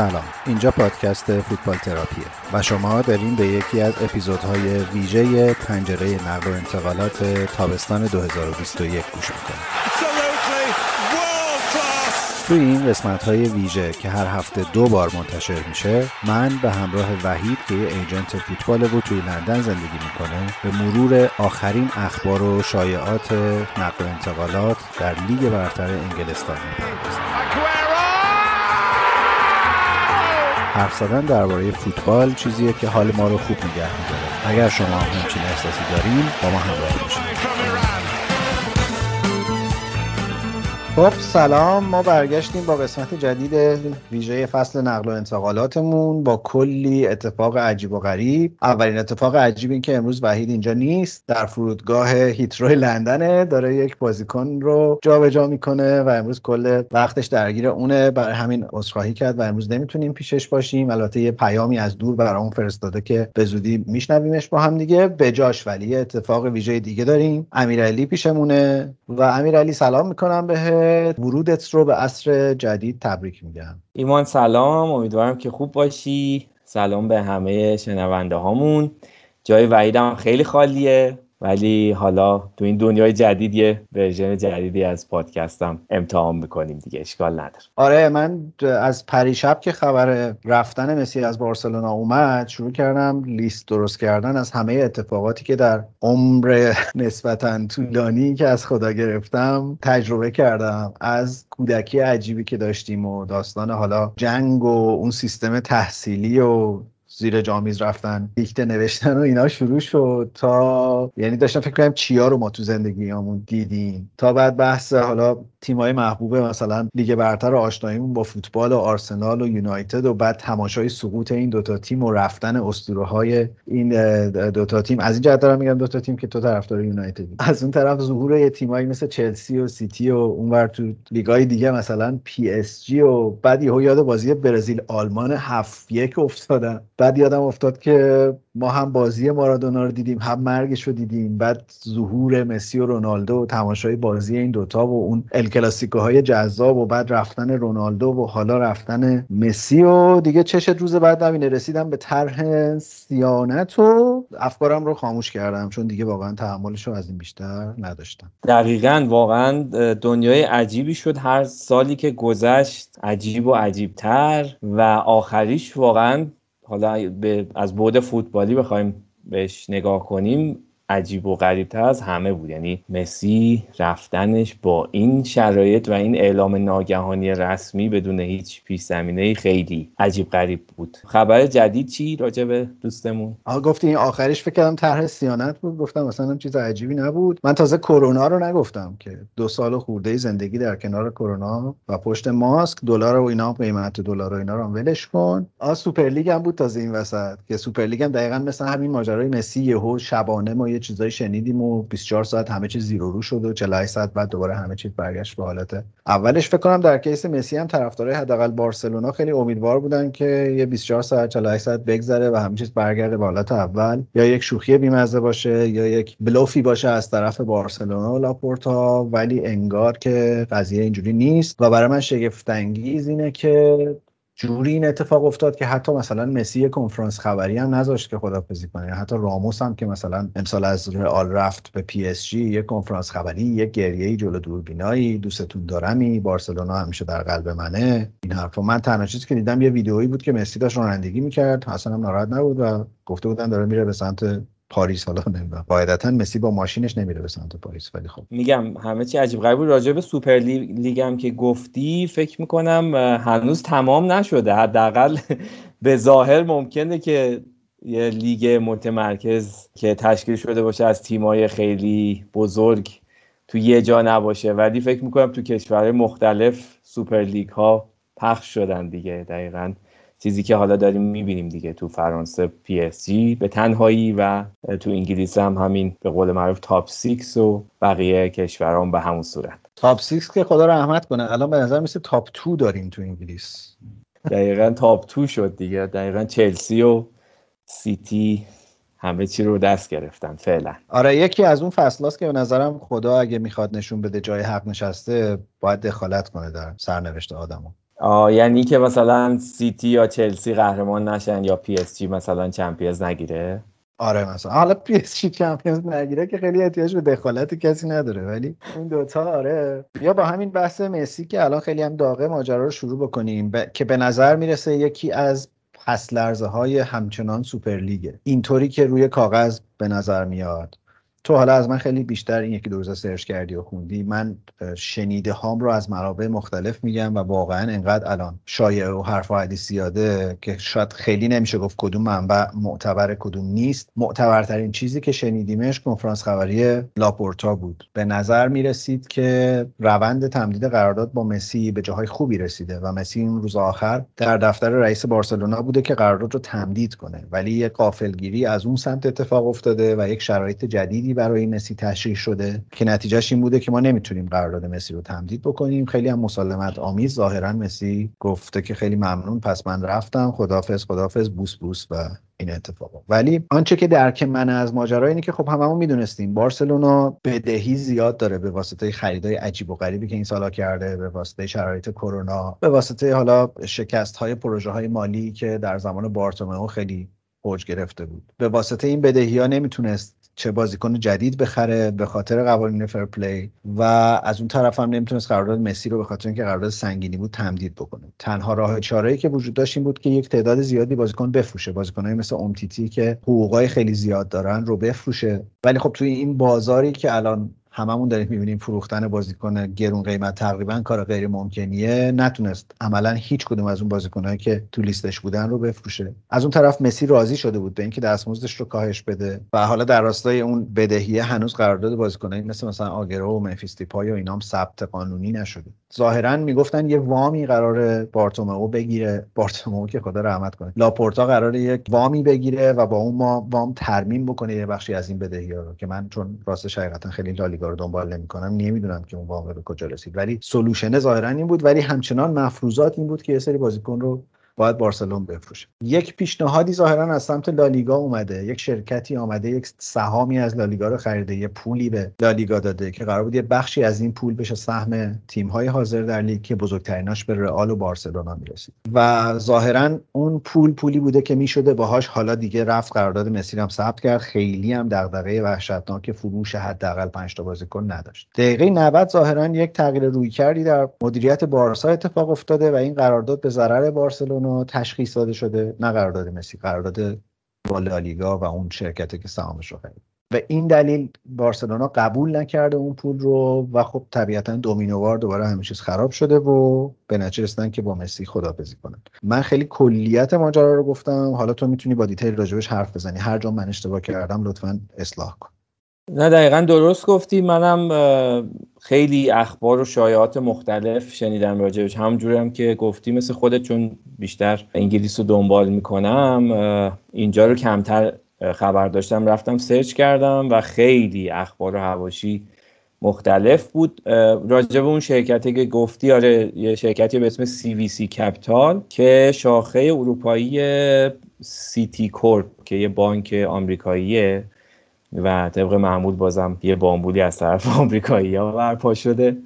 سلام. اینجا پادکست فوتبال تراپیه و شما دارین به یکی از اپیزودهای ویژه پنجره نقل و انتقالات تابستان 2021 گوش می‌کنید توی این قسمت های ویژه که هر هفته دو بار منتشر میشه من به همراه وحید که یه ایجنت فوتبال و توی لندن زندگی می‌کنه به مرور آخرین اخبار و شایعات نقل و انتقالات در لیگ برتر انگلستان می‌پردازیم. حرف زدن درباره فوتبال چیزیه که حال ما رو خوب نگه میداره. اگر شما همچین احساسی دارین با ما همراه باشید خب سلام. ما برگشتیم با قسمت جدید ویژه فصل نقل و انتقالاتمون با کلی اتفاق عجیب و غریب. اولین اتفاق عجیب این که امروز وحید اینجا نیست. در فرودگاه هیتروی لندنه. داره یک بازیکن رو جابجا جا می‌کنه و امروز کل وقتش درگیر اونه. برای همین عذرخواهی کرد و امروز نمی‌تونیم پیشش باشیم. البته یه پیامی از دور برامون فرستاده که به زودی میشنویمش با هم دیگه. بجاش ولی اتفاق ویژه دیگه داریم. امیرعلی پیشمونه و امیرعلی سلام می‌کنم بهت. ورودت رو به عصر جدید تبریک میگم. ایمان سلام. امیدوارم که خوب باشی. سلام به همه شنونده هامون. جای وحیدم خیلی خالیه. ولی حالا تو این دنیای جدید یه ورژن جدیدی از پادکستم امتحان می‌کنیم دیگه اشکال نداره. آره من از پریشب که خبر رفتن مسی از بارسلونا اومد شروع کردم لیست درست کردن از همه اتفاقاتی که در عمر نسبتا طولانی که از خدا گرفتم تجربه کردم از کودکی عجیبی که داشتیم و داستان حالا جنگ و اون سیستم تحصیلی و زیر جامیز رفتن دیکته نوشتن و اینا شروع شد تا یعنی داشتم فکر کنم چیا رو ما تو زندگیمون دیدیم. تا بعد بحث حالا تیمای محبوب مثلا لیگ برتر آشناییمون با فوتبال و آرسنال و یونایتد و بعد تماشای سقوط این دوتا تیم و رفتن اسطوره های این دوتا تیم. از این جهت دارم میگم دوتا تیم که تو طرفدار یونایتدی. از اون طرف ظهور یه تیمایی مثل چلسی و سیتی و اونور تو لیگای دیگه مثلا پی اس جی و بعد یهو یاد بازی برزیل آلمان 7 1 افتادن. بعد یادم افتاد که ما هم بازی مارادونا رو دیدیم هم مرگش رو دیدیم بعد ظهور مسی و رونالدو و تماشای بازی این دوتا و اون الکلاسیکوهای جذاب و بعد رفتن رونالدو و حالا رفتن مسی و دیگه چشت روز بعد نمینه رسیدم به طرح سیانت و افکارم رو خاموش کردم چون دیگه واقعا تحملش رو از این بیشتر نداشتم. دقیقا واقعا دنیای عجیبی شد. هر سالی که گذشت عجیب و عجیبتر و آخریش واقعا حالا از بعد فوتبالی بخوایم بهش نگاه کنیم عجیب و غریبتر از همه بود. یعنی مسی رفتنش با این شرایط و این اعلام ناگهانی رسمی بدون هیچ پیش زمینه خیلی عجیب غریب بود. خبر جدید چی راجع به دوستمون؟ آها گفتی این آخرش فکر کردم طرح سیانت بود. گفتم مثلا چیز عجیبی نبود. من تازه کرونا رو نگفتم که دو سال خورده زندگی در کنار کرونا و پشت ماسک دلار و اینا قیمت دلار و اینا رو ولش کن. آ سوپرلیگ هم بود تازه این وسط که سوپرلیگ هم دقیقاً مثل همین ماجرای مسی یهو شبانه ما چیزایی شنیدیم و 24 ساعت همه چیز زیرو رو شد و 48 ساعت بعد دوباره همه چیز برگشت به حالت اولش فکر کنم در case مسی هم طرفدارای حداقل بارسلونا خیلی امیدوار بودن که یه 24 ساعت 48 ساعت بگذره و همه چیز برگرده به حالت اول. یا یک شوخی بیمزه باشه یا یک بلوفی باشه از طرف بارسلونا و لاپورتا ولی انگار که قضیه اینجوری نیست. و برای من شگفت انگیز اینه که جوری این اتفاق افتاد که حتی مثلا مسی کنفرانس خبری هم نذاشت که خدافظی کنه. حتی راموس هم که مثلا امسال از رئال رفت به پی اس جی یک کنفرانس خبری یک گریه جلو دوربینا یه دوستتون دارمی بارسلونا همیشه در قلب منه. این حرفا. من تنها چیزی که دیدم یه ویدئویی بود که مسی داشت رانندگی می‌کرد. اصلا هم ناراحت نبود و گفته بودن داره میره به سمت پاریس حالا نمی‌دونم. قاعدتا مسی با ماشینش نمیره به سمت پاریس ولی خب. میگم همه چی عجیب غریب راجع به سوپر لیگ هم که گفتی فکر می‌کنم هنوز تمام نشده. حداقل به ظاهر ممکنه که یه لیگ متمرکز که تشکیل شده باشه از تیمای خیلی بزرگ تو یه جا نباشه. ولی فکر می‌کنم تو کشورهای مختلف سوپر لیگ ها پخش شدن دیگه دقیقا. چیزی که حالا داریم می‌بینیم دیگه تو فرانسه پی اس جی به تنهایی و تو انگلیس هم همین به قول معروف top six و بقیه کشورام به همون صورت. top six که خدا رحمت کنه الان به نظر مثل top two داریم تو انگلیس. دقیقا top two شد دیگه. دقیقا چلسی و سیتی همه چی رو دست گرفتن فعلا. آره یکی از اون فصلاست که به نظرم خدا اگه می‌خواد نشون بده جای حق نشسته باید دخالت کنه در سرنوشت آدمو. یعنی که مثلا سیتی یا چلسی قهرمان نشن یا پی اس جی مثلا چمپیونز نگیره؟ آره مثلا. حالا پی اس جی چمپیونز نگیره که خیلی احتیاج به دخالت کسی نداره ولی اون دوتا آره. بیا با همین بحث مسی که الان خیلی هم داغه ماجرا رو شروع بکنیم. ب... که به نظر می‌رسه یکی از پس لرزه های همچنان سوپرلیگه اینطوری که روی کاغذ به نظر میاد. تو حالا از من خیلی بیشتر این یکی دو روزه search کردی و خوندی. من شنیده هام رو از منابع مختلف میگم و واقعا انقدر الان شایع و حرف و حدیث زیاده که شاید خیلی نمیشه گفت کدوم منبع معتبر کدوم نیست. معتبرترین چیزی که شنیدیمش کنفرانس خبری لاپورتا بود. به نظر می‌رسید که روند تمدید قرارداد با مسی به جاهای خوبی رسیده و مسی این روز آخر در دفتر رئیس بارسلونا بوده که قرارداد رو تمدید کنه. ولی یک غافلگیری از اون سمت اتفاق افتاده و یک شرایط جدیدی برای مسی تشریح شده که نتیجهش این بوده که ما نمی‌تونیم قرارداد مسی رو تمدید بکنیم. خیلی هم مسالمت آمیز ظاهرا مسی گفته که خیلی ممنون پس من رفتم. خدافظ خدافظ بوس بوس و این اتفاق ولی آنچه که درک من از ماجرا اینه که خب هممون می‌دونستیم بارسلونا بدهی زیاد داره به واسطه خریدای عجیب و غریبی که این سالا کرده به واسطه شرایط کرونا به واسطه حالا شکست های پروژه های مالی که در زمان بارتومئو خیلی اوج گرفته بود. به واسطه این بدهی ها نمی‌تونست چه بازیکن جدید بخره به خاطر قوانین فرپلی و از اون طرف هم نمی‌تونست قرارداد مسی رو به خاطر اینکه قرارداد سنگینی بود تمدید بکنه. تنها راه چاره‌ای که وجود داشت این بود که یک تعداد زیادی بازیکن بفروشه. بازیکنایی مثل امتیتی که حقوقای خیلی زیاد دارن رو بفروشه. ولی خب توی این بازاری که الان هممون داریم می‌بینیم فروختن بازیکن گرون قیمت تقریبا کار غیر ممکنیه. نتونست. عملا هیچ کدوم از اون بازیکنهایی که تو لیستش بودن رو بفروشه. از اون طرف مسی راضی شده بود به اینکه دستمزدش رو کاهش بده و حالا در راستای اون بدهیه هنوز قرارداد بازیکنایی مثل مثلا آگرو و مفیستیپای و اینام ثبت قانونی نشده. ظاهرا می‌گفتن یه وامی قراره بارتومئو بگیره. بارتومئو که خدا رحمت کنه. لاپورتا قراره یک وامی بگیره و با اون وام ترمیم بکنه یه بخشی از این بدهی ها رو. که من چون راستش حقیقتا خیلی لالیگا رو دنبال نمی‌کنم نمی‌دونم که اون وام به کجا رسید. ولی solution ظاهرا این بود ولی همچنان مفروضات این بود که یه سری بازیکن رو باید بارسلونا بفروشه. یک پیشنهادی ظاهرا از سمت لالیگا اومده. یک شرکتی آمده یک سهامی از لالیگا رو خریده یه پولی به لالیگا داده که قرار بود یه بخشی از این پول بشه سهم تیم های حاضر در لیگ که بزرگتریناش به رئال و بارسلونا می‌رسید. و ظاهرا اون پول پولی بوده که می‌شده باهاش حالا دیگه رفت قرارداد مسی هم ثبت کرد. خیلی هم دغدغه وحشتناک فروش حداقل 5 تا بازیکن نداشت. دقیقه 90 ظاهرا یک تغییر روی کردی در مدیریت بارسا اتفاق افتاده و این قرارداد به ضرر بارسلونا تشخیص داده شده نه قرارداد مسی قرارداد با لالیگا و اون شرکتی که سهامش رو خرید. و این دلیل بارسلونا قبول نکرده اون پول رو و خب طبیعتا دومینووار دوباره همه چیز خراب شده و به نتیجه رسیدن که با مسی خدافظی کنن. من خیلی کلیت ماجرا رو گفتم. حالا تو می‌تونی با دیتیل راجبش حرف بزنی. هر جا من اشتباه کردم لطفا اصلاح کن. نه دقیقا درست گفتی. منم خیلی اخبار و شایعات مختلف شنیدم راجبش. همونجوری هم که گفتی مثل خودت چون بیشتر انگلیس رو دنبال می‌کنم اینجا رو کمتر خبر داشتم رفتم سرچ کردم و خیلی اخبار و حواشی مختلف بود. راجب اون شرکتی که گفتی آره یه شرکتی به اسم CVC کپیتال که شاخه اروپایی سیتی کورپ که یه بانک آمریکاییه و طبق معمول بازم یه بامبولی از طرف آمریکایی ها برپا شده.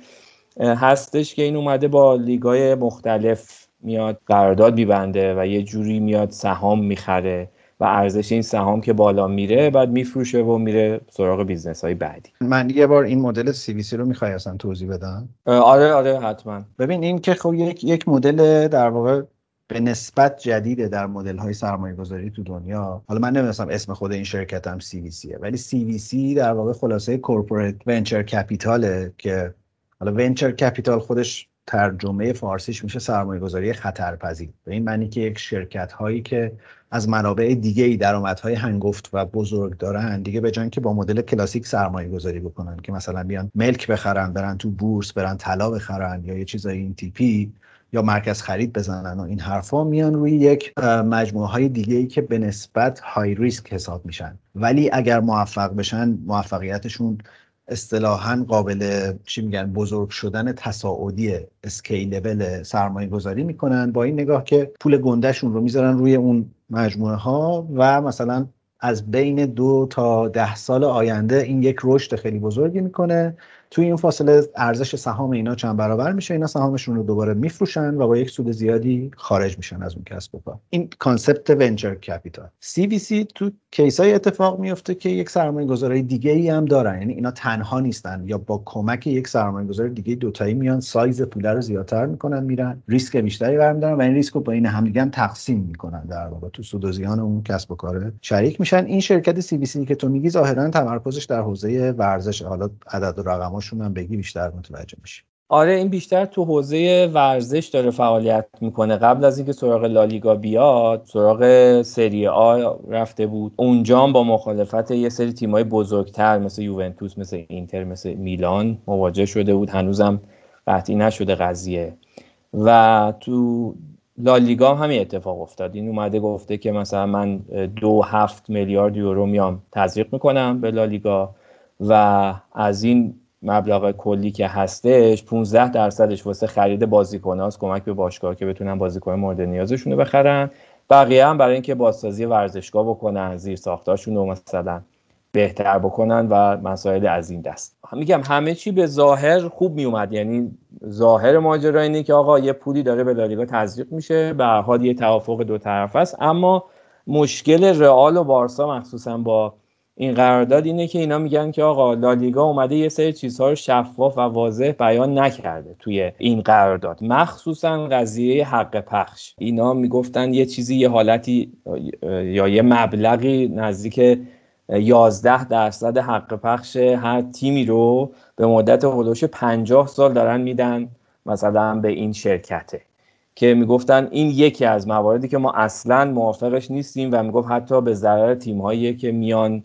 هستش که این اومده با لیگای مختلف میاد قرارداد میبنده و یه جوری میاد سهام می‌خره و ارزش این سهام که بالا میره بعد میفروشه و میره سراغ business های بعدی. من یه بار این مدل CVC رو می‌خوای اصلا توضیح بدم؟ آره آره حتما. ببین این که خب یک یک مدل در واقع به نسبت جدیده در مدل های سرمایه گذاری تو دنیا. حالا من نمی‌دونم اسم خود این شرکت هم CVC ولی CVC در واقع خلاصه corporate venture capital ه که حالا venture capital خودش ترجمه فارسیش میشه سرمایه گذاری خطرپذیر. به این معنی که یک شرکت هایی که از منابع دیگه ای درآمدهای هنگفت و بزرگ دارن دیگه به جای اینکه با مدل کلاسیک سرمایه گذاری بکنن که مثلا بیان ملک بخرن برن تو بورس برن طلا بخرن یا یه چیزای این تیپی یا مرکز خرید بزنن و این حرفا میان روی یک مجموعه های دیگه ای که به نسبت های ریسک حساب میشن. ولی اگر موفق بشن موفقیتشون اصطلاحا قابل چی میگن بزرگ شدن تصاعدی اسکیلبل سرمایه گذاری می‌کنن با این نگاه که پول گندهشون رو می‌ذارن روی اون مجموعه ها و مثلا از بین دو تا ده سال آینده این یک رشد خیلی بزرگی می‌کنه توی این فاصله ارزش سهام اینا چند برابر میشه اینا سهامشون رو دوباره میفروشن و با یک سود زیادی خارج میشن از اون کسب و کار. این concept venture capital. CVC تو case ای اتفاق میفته که یک سرمایه گذاری دیگه ای هم دارن. یعنی اینا تنها نیستن یا با کمک یک سرمایه گذار دیگه دوتایی میان سایز پول رو زیادتر می‌کنن میرن. ریسک بیشتری برمیدارن و این ریسک رو با این همدیگه هم تقسیم می‌کنن در واقع. تو سود و زیان اون کسب و کار شریک میشن. این شرکت CVC که تو میگی ظاهرا تمرکزش در حوزه ورزش حالا عدد و رقماشون هم بگی بیشتر متوجه میشی آره این بیشتر تو حوزه ورزش داره فعالیت می‌کنه. قبل از اینکه سراغ لالیگا بیاد سراغ سری آ رفته بود. اونجا با مخالفت یه سری تیمای بزرگتر مثل یوونتوس مثل اینتر مثل میلان مواجه شده بود. هنوزم قطعی نشده قضیه. و تو لالیگا هم همین اتفاق افتاد. این اومده گفته که مثلا من دو هفت میلیارد یورو میام تزریق می‌کنم به لالیگا و از این مبلغ کلی که هستش 15 درصدش واسه خرید بازیکناست. کمک به باشگاه که بتونن بازیکن مورد نیازشون رو بخرن. بقیه هم برای اینکه بازسازی ورزشگاه بکنن زیر ساختاشون رو مثلا بهتر بکنن و مسائل از این دست. میگم همه چی به ظاهر خوب میومد. یعنی ظاهر ماجرا اینه که آقا یه پولی داره به لالیگا تزریق میشه به حال یه توافق دو طرف است. اما مشکل رئال و بارسا مخصوصا با این قرارداد اینه که اینا میگن که آقا لالیگا اومده یه سری چیزها رو شفاف و واضح بیان نکرده توی این قرارداد مخصوصا قضیه حق پخش. اینا می‌گفتن یه چیزی یه حالتی یا یه مبلغی نزدیک 11 درصد حق پخش هر تیمی رو به مدت حدوش 50 سال دارن میدن مثلا به این شرکته. که می‌گفتن این یکی از مواردی که ما اصلا موافقش نیستیم و می‌گفت حتی به ضرر تیم که میان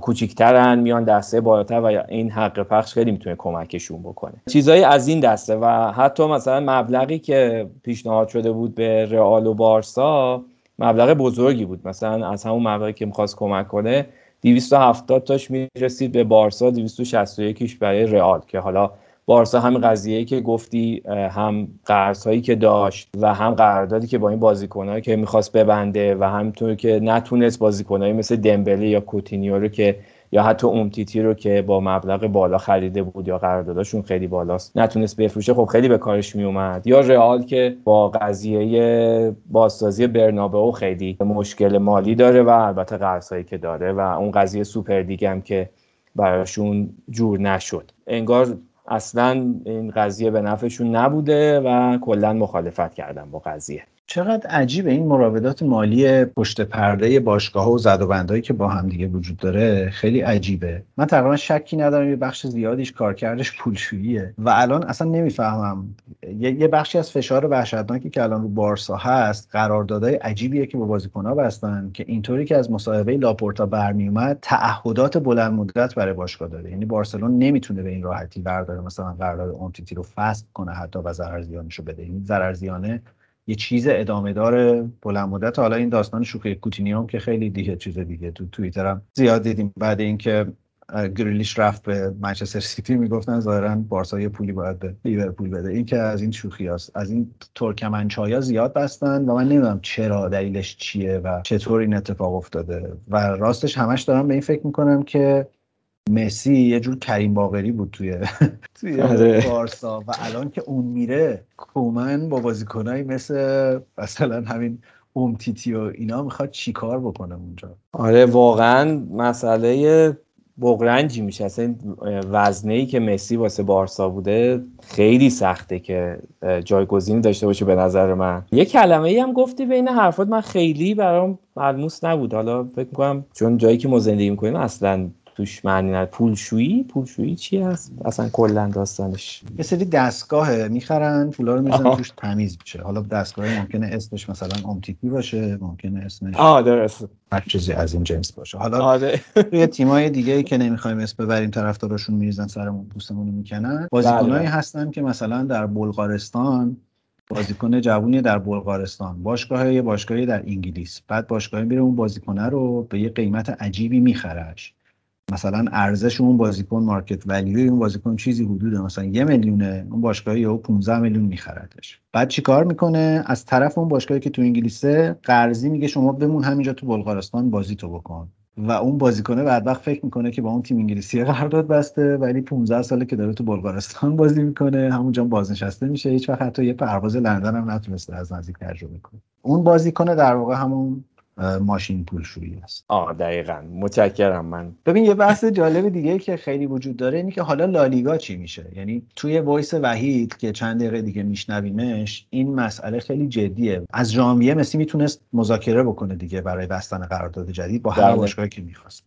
کوچیکترن میان دسته بالاتر و این حق پخش خیلی می‌تونه کمکشون بکنه. چیزایی از این دسته و حتی مثلا مبلغی که پیشنهاد شده بود به رئال و بارسا مبلغ بزرگی بود. مثلا از همون مبلغی که می‌خواست کمک کنه 270 تاش می‌رسید به بارسا 261 برای رئال که حالا بارسا هم قضیه که گفتی هم قرض هایی که داشت و هم قراردادی که با این بازیکنایی که می‌خواست ببنده و همطور که نتونست بازیکنایی مثل دمبله یا کوتینیو رو که یا حتی اومتیتی رو که با مبلغ بالا خریده بود یا قراردادشون خیلی بالاست نتونست بفروشه خب خیلی به کارش میومد یا رئال که با قضیه بازسازی برنابئو خیلی مشکل مالی داره و البته قرضهایی که داره و اون قضیه سوپر دیگه هم که براشون جور نشد. انگار اصلا این قضیه به نفعشون نبوده و کلا مخالفت کردن با قضیه. چقدر عجیبه این مراودات مالی پشت پرده باشگاه و زد و بندهایی که با هم دیگه وجود داره. خیلی عجیبه. من تقریبا شکی ندارم یه بخش زیادیش کارکردش پولشوییه. و الان اصلا نمی‌فهمم. یه بخشی از فشار وحشتناکی که الان رو بارسا هست قراردادهای عجیبیه که با بازیکن‌ها بستن که اینطوری که از مصاحبه لاپورتا برمیومد تعهدات بلند مدت برای باشگاه داره یعنی بارسلون نمی‌تونه به این راحتی برداره مثلا قرارداد اونتیتی رو فسخ کنه حتی و ضرر زیانشو بده. این ضرر زیانه یه چیز ادامه دار بلند مدت. حالا این داستان شوخی کوتینیوم که خیلی دیگه چیز دیگه. تو توییتر هم زیاد دیدیم. بعد اینکه گریلیش رفت به منچستر سیتی می‌گفتن ظاهرا بارسا یه پولی باید به لیورپول بده. این که از این شوخی هست از این ترکمنچایا زیاد بستن و من نمی‌دونم چرا دلیلش چیه و چطور این اتفاق افتاده. و راستش همش دارم به این فکر می‌کنم که مسی یه جور کریم باقری بود توی توی آره. بارسا. و الان که اون میره کومن با بازیکنایی مثل مثلا همین اومتیتی و اینا می‌خواد چیکار بکنه اونجا. آره واقعا مسئله بغرنجی میشه. اصلا وزنه ای که مسی واسه بارسا بوده خیلی سخته که جایگزینی داشته باشه به نظر من. یه کلمه ای هم گفتی بین حرفات من خیلی برام ملموس نبود. حالا فکر می‌کنم چون جایی که ما زندگی می‌کنیم اصلا توش معنی نداره. پولشویی؟ پولشویی چی هست؟ اصلا کلا داستانش. یه سری دستگاه می‌خرن پولا رو می‌زنن توش تمیز میشه. حالا دستگاه ممکنه اسمش مثلا اومتیتی باشه ممکنه اسمش آه درست. هر چیزی از این جنس باشه. حالا آره. یه تیمای دیگه ای که نمی‌خوایم اسم ببریم طرفداراشون میریزن سرمون پوستمون می‌کنن. بازیکنایی بله. هستن که مثلا در بلغارستان بازیکن جوونی در بلغارستان. باشگاه یه باشگاهی در انگلیس. بعد باشگاهی میره اون بازیکنه رو به یه قیمت عجیبی میخرش. مثلا ارزش اون بازیکن مارکت ولیوی اون بازیکن چیزی حدود مثلا یه میلیونه اون باشگاه یا 15 میلیون میخردش بعد چیکار می‌کنه؟ از طرف اون باشگاهی که تو انگلیسه قرضی میگه شما بمون همینجا تو بلغارستان بازی تو بکن. و اون بازیکنه بعد وقت فکر می‌کنه که با اون تیم انگلیسی قرارداد بسته ولی 15 ساله که داره تو بلغارستان بازی می‌کنه. همونجا بازنشسته میشه. هیچ وقت حتی یه پرواز لندن هم نتونسته از نزدیک تجربه کنه. اون بازیکن در واقع همون ماشین پولشویی است آه دقیقا. متشکرم من. ببین یه بحث جالب دیگه که خیلی وجود داره اینه که حالا لالیگا چی میشه؟ یعنی توی وایس وحید که چند دقیقه دیگه میشنویمش این مسئله خیلی جدیه. از ژانویه مسی می‌تونست مذاکره بکنه دیگه برای بستن قرارداد جدید با هر بله. باشگاهی که می‌خواست.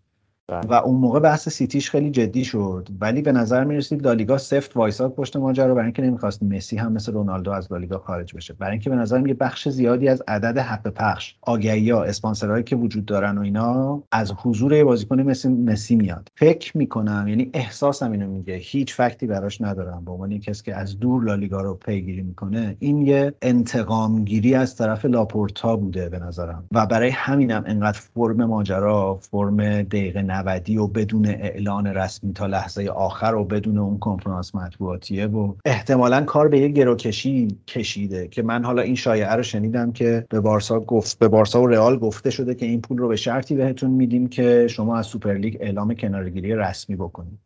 بله. و اون موقع بحث سیتی‌ش خیلی جدی شد. ولی به نظر می رسید لالیگا سفت وایساد پشت ماجرا برای اینکه نمی‌خواست مسی هم مثل رونالدو از لالیگا خارج بشه. برای اینکه به نظر یه بخش زیادی از عدد حق پخش آگهی ها اسپانسرهایی که وجود دارن و اینا از حضور بازیکن مثل مسی میاد. فکر می‌کنم یعنی احساسم اینو میگه هیچ فکتی براش ندارم. به عنوان کسی که از دور لالیگا رو پیگیری می‌کنه این یه انتقام گیری از طرف لاپورتا بوده به نظرم. و برای همینم انقدر فرم ماجرا فرم دقیقه 90 و بدون اعلان رسمی تا لحظه آخر و بدون اون کنفرانس مطبوعاتیه و احتمالا کار به یه گروکشی کشیده که من حالا این شایعه رو شنیدم که به بارسا گفت به بارسا و رئال گفته شده که این پول رو به شرطی بهتون میدیم که شما از سوپرلیگ اعلام کناره‌گیری رسمی بکنید.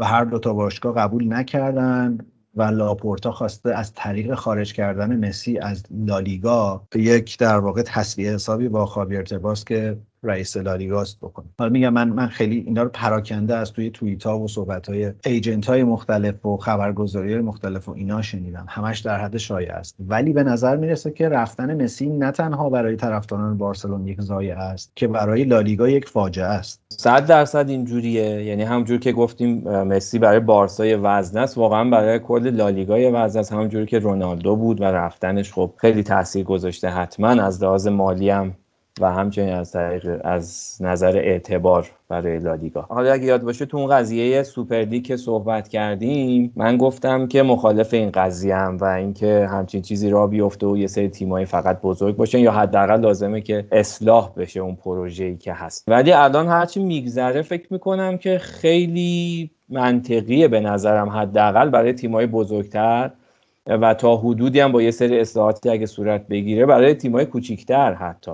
و هر دو تا باشگاه قبول نکردن و لاپورتا خواسته از طریق خارج کردن مسی از لالیگا یک در واقع تسویه حسابی با خاویر تباس که رئیس لالیگاست بکنه. حالا میگم من من خیلی اینا رو پراکنده از توی توییت ها و صحبت های agent های مختلف و خبرگزاری های مختلف و اینا شنیدم. همش در حد شایعه است. ولی به نظر می‌رسه که رفتن مسی نه تنها برای طرفداران بارسلونا یک ضایعه است که برای لالیگا یک فاجعه است. صد درصد اینجوریه. یعنی همونجور که گفتیم مسی برای بارسای وزنه است واقعا برای کل لالیگای وزنه است. همونجوری که رونالدو بود و رفتنش خب خیلی تاثیر گذاشته حتما از لحاظ مالی هم و همچنین از طریق از نظر اعتبار برای لالیگا. حالا اگه یاد باشه تو اون قضیه سوپر که صحبت کردیم من گفتم که مخالف این قضیه هم و اینکه همچین چیزی را بیفته و یه سری تیمایی فقط بزرگ باشن یا حداقل لازمه که اصلاح بشه اون پروژه‌ای که هست. ولی الان هرچی میگذره فکر می‌کنم که خیلی منطقیه به نظرم حداقل برای تیمای بزرگتر و تا حدودی هم با یه سری اصلاحاتی اگه صورت بگیره برای تیمای کوچیکتر حتی.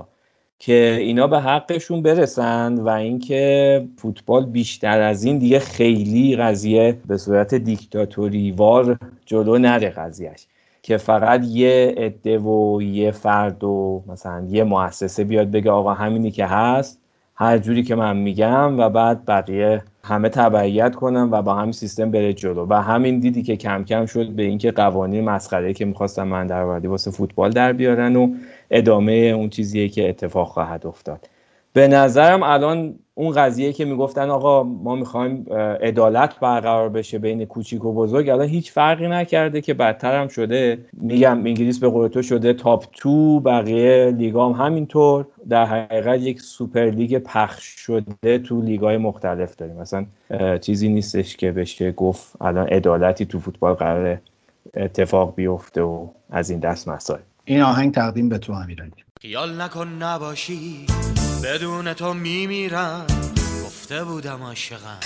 که اینا به حقشون برسن و اینکه فوتبال بیشتر از این دیگه خیلی قضیه به صورت دیکتاتوری وار جلو نره قضیهش که فقط یه عده و یه فرد و مثلا یه مؤسسه بیاد بگه آقا همینی که هست هر جوری که من میگم و بعد بقیه همه تبعیت کنن و با همین سیستم بره جلو. و همین دیدی که کم کم شد به اینکه قوانین مسخره که می‌خواستن من در واسه فوتبال در بیارن و ادامه اون چیزیه که اتفاق خواهد افتاد. به نظرم الان اون قضیه که می‌گفتن آقا ما می‌خوایم عدالت برقرار بشه بین کوچیک و بزرگ الان هیچ فرقی نکرده که بدتر هم شده. میگم انگلیس به قول تو شده top two بقیه لیگام همینطور. در حقیقت یک سوپرلیگ پخش شده تو لیگای مختلف داریم. مثلا چیزی نیستش که بشه گفت الان عدالتی تو فوتبال قرار اتفاق بیفته و از این دست مسائل این آهنگ تقدیم به تو امیرعلی. خیال نکن نباشی. بدون تو میمیرم. گفته بودم عاشقم.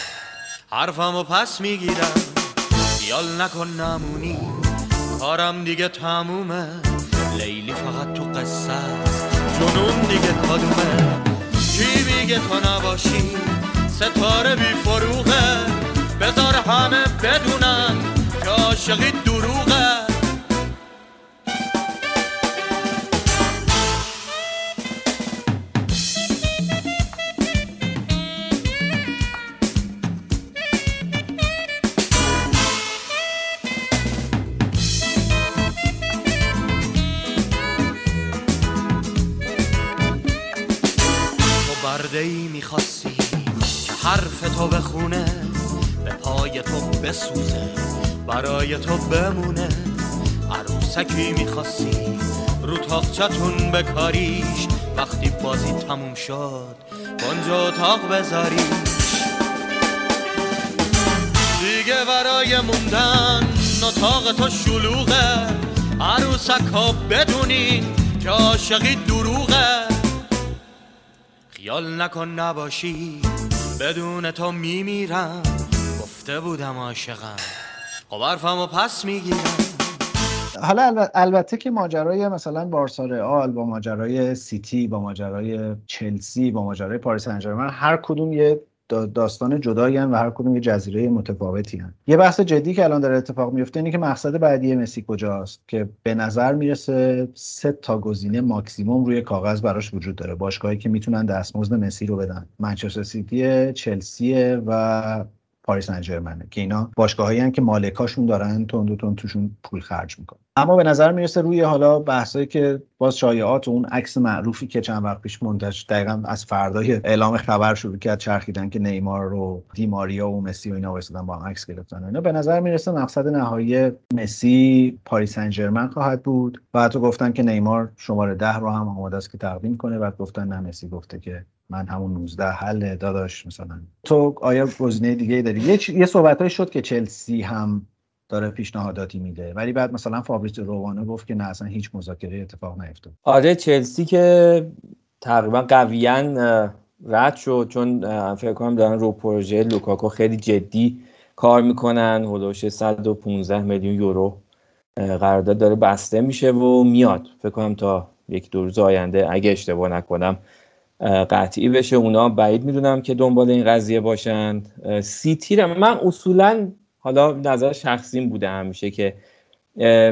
حرفم و پس می‌گیرم. خیال نکن نمونی. کارم دیگه تمومه. لیلی فقط تو قصه جنون دیگه کدومه. کی میگه تو نباشی؟ ستاره بی فروغه. بذار همه بدونن که عاشقی می‌خواستی که حرف تو بخونه به پای تو بسوزه برای تو بمونه. عروسکی می‌خواستی رو تاقچتون بکاریش وقتی بازی تموم شد کنجا اتاق بذاریش. دیگه برای موندن اتاق تو شلوغه عروسک ها بدونین که عاشقی دروغه. خیال نکن نباشی. بدون تو میمیرم. گفته بودم عاشقم. خب حرفمو پس می‌گیرم. حالا البته که ماجرای مثلا بارسا رئال با ماجرای سیتی با ماجرای چلسی با ماجرای پاریس سن هر کدوم یه داستان جدایی و هر کدوم یه جزیره متفاوتی‌ان. یه بحث جدی که الان داره اتفاق میفته اینه که مقصد بعدی مسی کجاست که به نظر می‌رسه سه تا گزینه ماکسیموم روی کاغذ براش وجود داره باشگاهی که می‌تونن دستمزد مسی رو بدن منچستر سیتی چلسی و پاریس سن که اینا باشگاهایی که مالکاشون دارن تون تون توشون پول خرج می‌کنن. اما به نظر می‌رسه روی حالا بحثایی که باز شایعات و اون عکس معروفی که چند وقت پیش منتشر دقیقا از فردای اعلام خبر شروع کرد چرخیدن که نیمار رو دیماریا و مسی و اینا وایسادن با هم عکس گرفتن اینا به نظر می‌رسه مقصد نهایی مسی پاریس سن خواهد بود. و حتی گفتن که نیمار شماره ده رو هم آماده است که تقدیم کنه. بعد گفتن نه مسی گفته که من همون 19 حل داداش مثلا. تو آیا گزینه دیگه داری؟ یه, یه صحبت شد که چلسی هم داره پیشنهاداتی میده. ولی بعد مثلا فابریس روانه گفت که نه اصلا هیچ مذاکره اتفاق نیفتاد. آره چلسی که تقریبا قویا رد شد چون فکر کنم دارن رو پروژه لوکاکو خیلی جدی کار می‌کنن. هلوش 115 میلیون یورو قرارداد داره بسته میشه و میاد. فکر کنم تا یک دو روز آینده اگه اشتباه نکنم قطعی بشه. اونا بعید می‌دونم که دنبال این قضیه باشند سیتی من اصولا حالا نظر شخصیم بوده همیشه که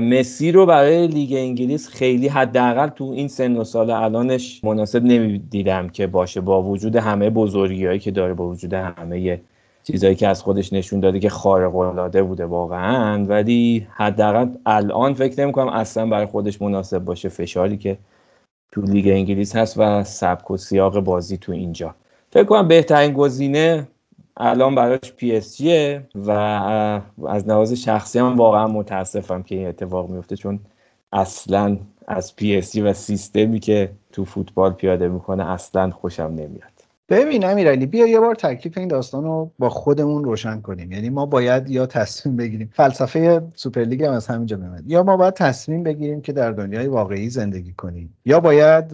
مسی رو برای لیگ انگلیس خیلی حداقل تو این سن و سال الانش مناسب نمی‌دیدم که باشه. با وجود همه بزرگیهایی که داره با وجود همه چیزهایی که از خودش نشون داده که خارق العاده بوده واقعا. ولی حداقل الان فکر نمی‌کنم اصلا برای خودش مناسب باشه. فشاری که تو لیگ انگلیس هست و سبک و سیاق بازی تو اینجا. فکر کنم بهترین گزینه الان براش پی اس جیه و از نظر شخصی هم واقعا متاسفم که این اتفاق میفته چون اصلا از پی اس جی و سیستمی که تو فوتبال پیاده می‌کنه اصلا خوشم نمیاد. ببین امیرعلی بیا یه بار تکلیف این داستان رو با خودمون روشن کنیم. یعنی ما باید یا تصمیم بگیریم. فلسفه سوپرلیگ هم از همینجا میاد یا ما باید تصمیم بگیریم که در دنیای واقعی زندگی کنیم. یا باید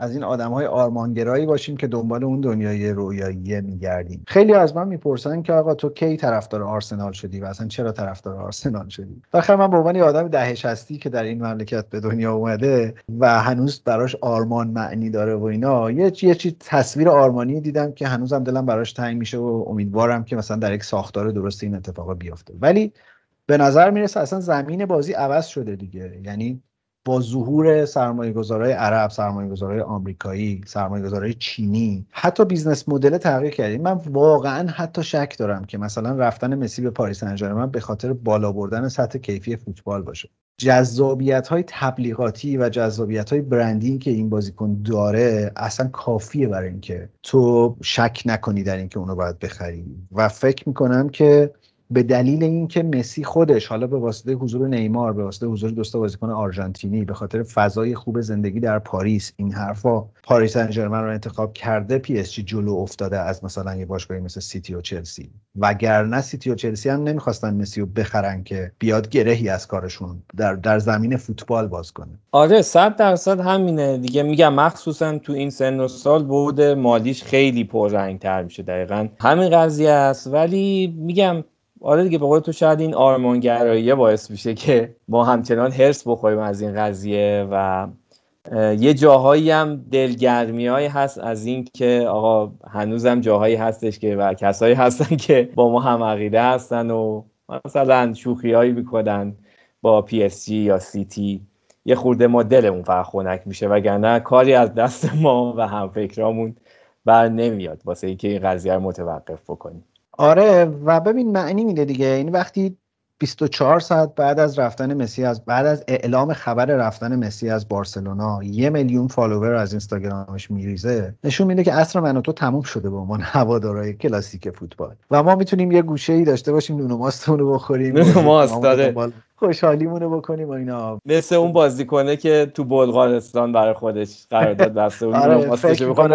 از این آدم های آرمانگرایی باشیم که دنبال اون دنیای رویایی میگردیم. خیلی از من می‌پرسن که آقا تو کی طرفدار آرسنال شدی و اصلا چرا طرفدار آرسنال شدی؟ بخیر من به عنوان آدم دهش هستی که در این مملکت به دنیا اومده و هنوز براش آرمان معنی داره و اینا یه یه چیز تصویر آرمانی دیدم که هنوزم دلم براش تنگ میشه و امیدوارم که مثلا در یک ساختار درست این اتفاق بیفته. ولی به نظر می‌رسه اصلا زمین بازی عوض شده دیگه. یعنی با ظهور سرمایه عرب سرمایه گذارای آمریکایی سرمایه گذارای چینی حتی business model تغییر کرده من واقعا حتی شک دارم که مثلا رفتن مسی به پاریس سن به خاطر بالا بردن سطح کیفی فوتبال باشه. جذابیت های تبلیغاتی و جذابیت های branding که این بازیکن داره اصلا کافیه برای اینکه تو شک نکنی در اینکه اونو باید بخری. و فکر می‌کنم که به دلیل اینکه مسی خودش حالا به واسطه حضور نیمار به واسطه حضور دوستا بازیکن آرژانتینی به خاطر فضای خوب زندگی در پاریس این حرفا پاریس سن رو انتخاب کرده پی اس جی جلو افتاده از مثلا یه باشگاهی مثل سیتی و چلسی. وگرنه سیتی و چلسی هم نمی‌خواستن مسی رو بخرن که بیاد گرهی از کارشون در در زمین فوتبال باز کنه. آره صد درصد همینه. دیگه میگم مخصوصا تو این سن و سال بود مالیش خیلی پررنگتر میشه دقیقا. همین قضیه است. ولی میگم آره دیگه به قول تو شاید این آرمانگرایی باعث میشه که ما همچنان هرس بخوریم از این قضیه و یه جاهایی هم دلگرمی هست از این که آقا هنوزم جاهایی هستش که و کسایی هستن که با ما هم عقیده هستن و مثلا شوخی هایی می‌کنن با پی اس جی یا سیتی یه خورده ما دلمون فقط خونک میشه وگرنه کاری از دست ما و هم‌فکرامون بر نمیاد واسه اینکه این قضیه رو متوقف بکنیم. آره و ببین معنی میده دیگه. این یعنی وقتی 24 ساعت بعد از رفتن مسی از بعد از اعلام خبر رفتن مسی از بارسلونا یه میلیون follower از اینستاگرامش میریزه. نشون میده که عصر من و تو تموم شده به عنوان هوادارهای کلاسیک فوتبال. و ما می‌تونیم یه گوشه ای داشته باشیم نون ماستمون رو بخوریم. نون ماست داره خوشحالیمونو بکنیم و اینا. مثل اون بازیکنه که تو بلغارستان برای خودش قرارداد بسته اون آره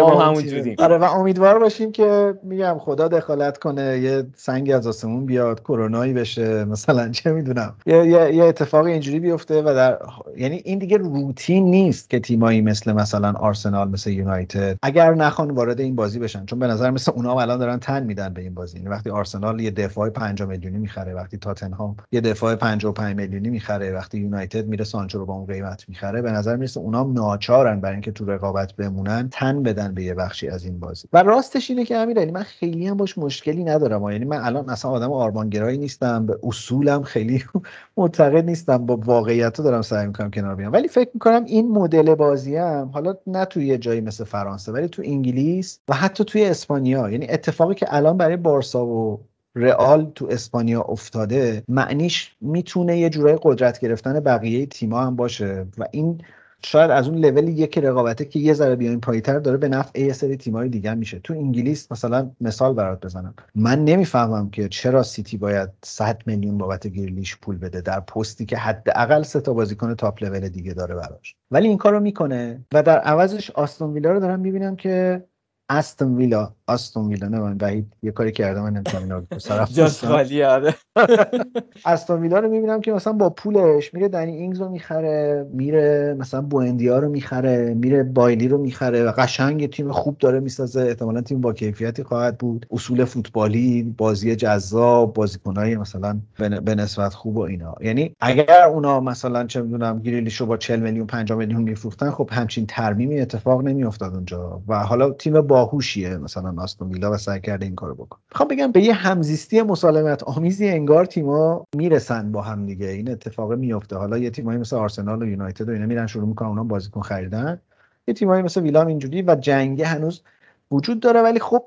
ما همون آره و امیدوار باشیم که میگم خدا دخالت کنه یه سنگی از آسمون بیاد کرونایی بشه مثلا چه می‌دونم. یه, یه،, یه اتفاق اینجوری بیفته و در یعنی این دیگه روتین نیست که تیمایی مثل مثلا آرسنال مثل یونایتد اگر نخوان وارد این بازی بشن. چون به نظر مثل اونا الان دارن تن میدن به این بازی. یعنی وقتی آرسنال یه دفاع 5 میلیونی می‌خره وقتی تاتنهام یه دفاع 55 میلیونی می‌خره. وقتی یونایتد میره سانچو رو با اون قیمت می‌خره به نظر می‌رسه اونام ناچارن برای اینکه تو رقابت بمونن. تن بدن به یه بخشی از این بازی. و راستش اینه که امیرعلی من خیلی هم باش مشکلی ندارم. یعنی من الان اصلا آدم آرمانگرایی نیستم. به اصولم خیلی معتقد نیستم. با واقعیت دارم سعی می‌کنم کنار بیام. ولی فکر می‌کنم این مدل بازی هم حالا نه توی یه جایی مثل فرانسه ولی تو انگلیس و حتی توی اسپانیا. یعنی اتفاقی که الان برای بارسا و رئال تو اسپانیا افتاده معنیش می‌تونه یه جورای قدرت گرفتن بقیه تیما هم باشه. و این شاید از اون لول یک رقابته که یه ذره بیاین پایتر داره به نفع یه سری تیمای دیگه میشه. تو انگلیس مثلا مثال برات بزنم. من نمی‌فهمم که چرا سیتی باید 100 میلیون بابت گریلیش پول بده در پستی که حداقل سه تا بازیکن تاپ لول دیگه داره براش. ولی این کارو می‌کنه و در عوضش آستون ویلا رو دارم می‌بینم که استون ویلا ویلا نه من وحید یه کاری کرده من نمی‌تونم اینا رو جاش خالی آره. استون ویلا رو می‌بینم که مثلا با پولش میره دنی اینگز رو می‌خره میره مثلا بوندیا رو می‌خره میره بایلی رو می‌خره و قشنگ تیم خوب داره می‌سازه. احتمالا تیم با کیفیتی خواهد بود. اصول فوتبالی بازی جذاب بازیکنای مثلا به نسبت خوب و اینا. یعنی اگر اونا مثلا چه می‌دونم گریلیش رو با 40 میلیون 50 میلیون میفروختن خب همچین ترمیمی اتفاق نمیافتاد اونجا. و حالا تیم باهوشیه مثلا آستون ویلا و سعی کرده این کارو بکنه. می‌خوام بگم به یه همزیستی مسالمت آمیزی انگار تیما می‌رسن با هم دیگه. این اتفاق میفته حالا یه تیمایی مثل آرسنال و یونایتد و اینا میرن شروع می‌کنن اونا بازیکن خریدن. یه تیمایی مثل ویلا اینجوری و جنگه هنوز وجود داره. ولی خب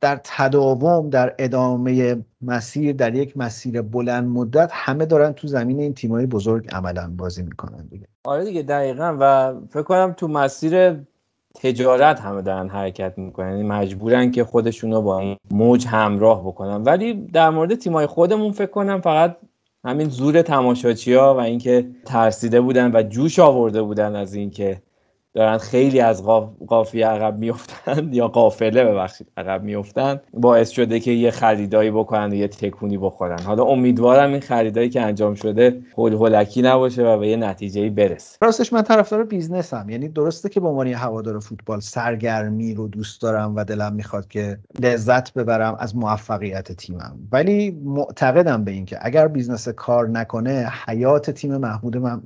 در تداوم در ادامه مسیر در یک مسیر بلند مدت همه دارن تو زمین این تیمای بزرگ عملا بازی می‌کنن دیگه. آره دیگه دقیقا. و فکر کنم تو مسیر تجارت همه دارن حرکت می‌کنن. یعنی مجبورن که خودشونو با این موج همراه بکنن. ولی در مورد تیمای خودمون فکر کنم فقط همین زور تماشاچی ها و اینکه ترسیده بودن و جوش آورده بودن از اینکه دارن خیلی از قافیه عقب میفتن یا قافله ببخشید عقب میفتن باعث شده که یه خریدایی بکنن و یه تکونی بخورن. حالا امیدوارم این خریدایی که انجام شده هول هولکی نباشه و به یه نتیجه برسه. راستش من طرفدار business م. یعنی درسته که به عنوان هوادار فوتبال سرگرمی رو دوست دارم و دلم می‌خواد که لذت ببرم از موفقیت تیمم. ولی معتقدم به اینکه اگر business کار نکنه حیات تیم محمود من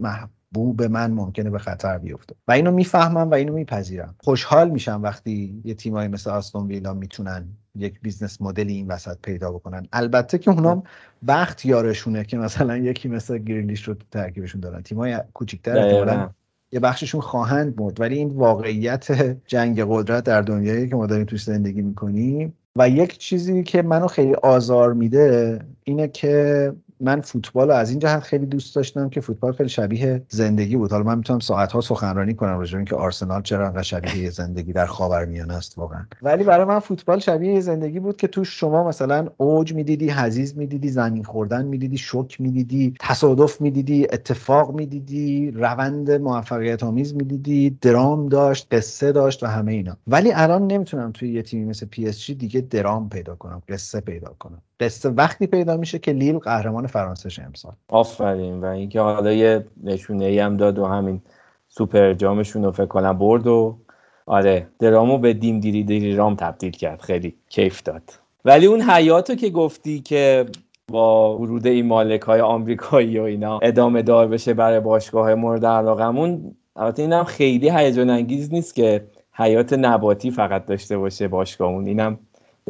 بو به من ممکنه به خطر بیفته. و اینو می‌فهمم و اینو میپذیرم. خوشحال میشم وقتی یه تیمایی مثل آستون ویلا می‌تونن یک business model ی این وسط پیدا بکنن. البته که اونام بخت یارشونه که مثلا یکی مثل گریلیش رو ترکیبشون دارن. تیمای کوچیک‌تر یه بخششون خواهند مرد ولی این واقعیت جنگ قدرت در دنیایی که ما داریم توش زندگی می‌کنیم و یک چیزی که منو خیلی آزار میده اینه که من فوتبال رو از این جهت خیلی دوست داشتم که فوتبال خیلی شبیه زندگی بود. حالا من می‌تونم ساعت ها سخنرانی کنم راجع اینکه آرسنال چرا انقدر شبیه زندگی در خاورمیانه است واقعا. ولی برای من فوتبال شبیه زندگی بود که تو شما مثلا اوج می‌دیدی حزیز می‌دیدی زمین خوردن می‌دیدی شوک می‌دیدی تصادف می‌دیدی اتفاق می‌دیدی روند موفقیت آمیز می‌دیدی درام داشت قصه داشت و همه اینا. ولی الان نمی‌تونم توی یه تیمی مثل پی دیگه درام پیدا کنم قصه پیدا کنم. قصه وقتی پیدا میشه که لیل قهرمان فرانسه امسال. آفرین. و اینکه حالا یه نشونه ای هم داد و همین سوپر جامشون رو فکر کنم برد و آره درامو به دیم دیری دیری رام تبدیل کرد. خیلی کیف داد. ولی اون حیاتو که گفتی که با ورود این مالک های آمریکایی و اینا ادامه دار بشه برای باشگاه مورد علاقمون البته اینم خیلی هیجان انگیز نیست که حیات نباتی فقط داشته باشه باشگاهمون. اینم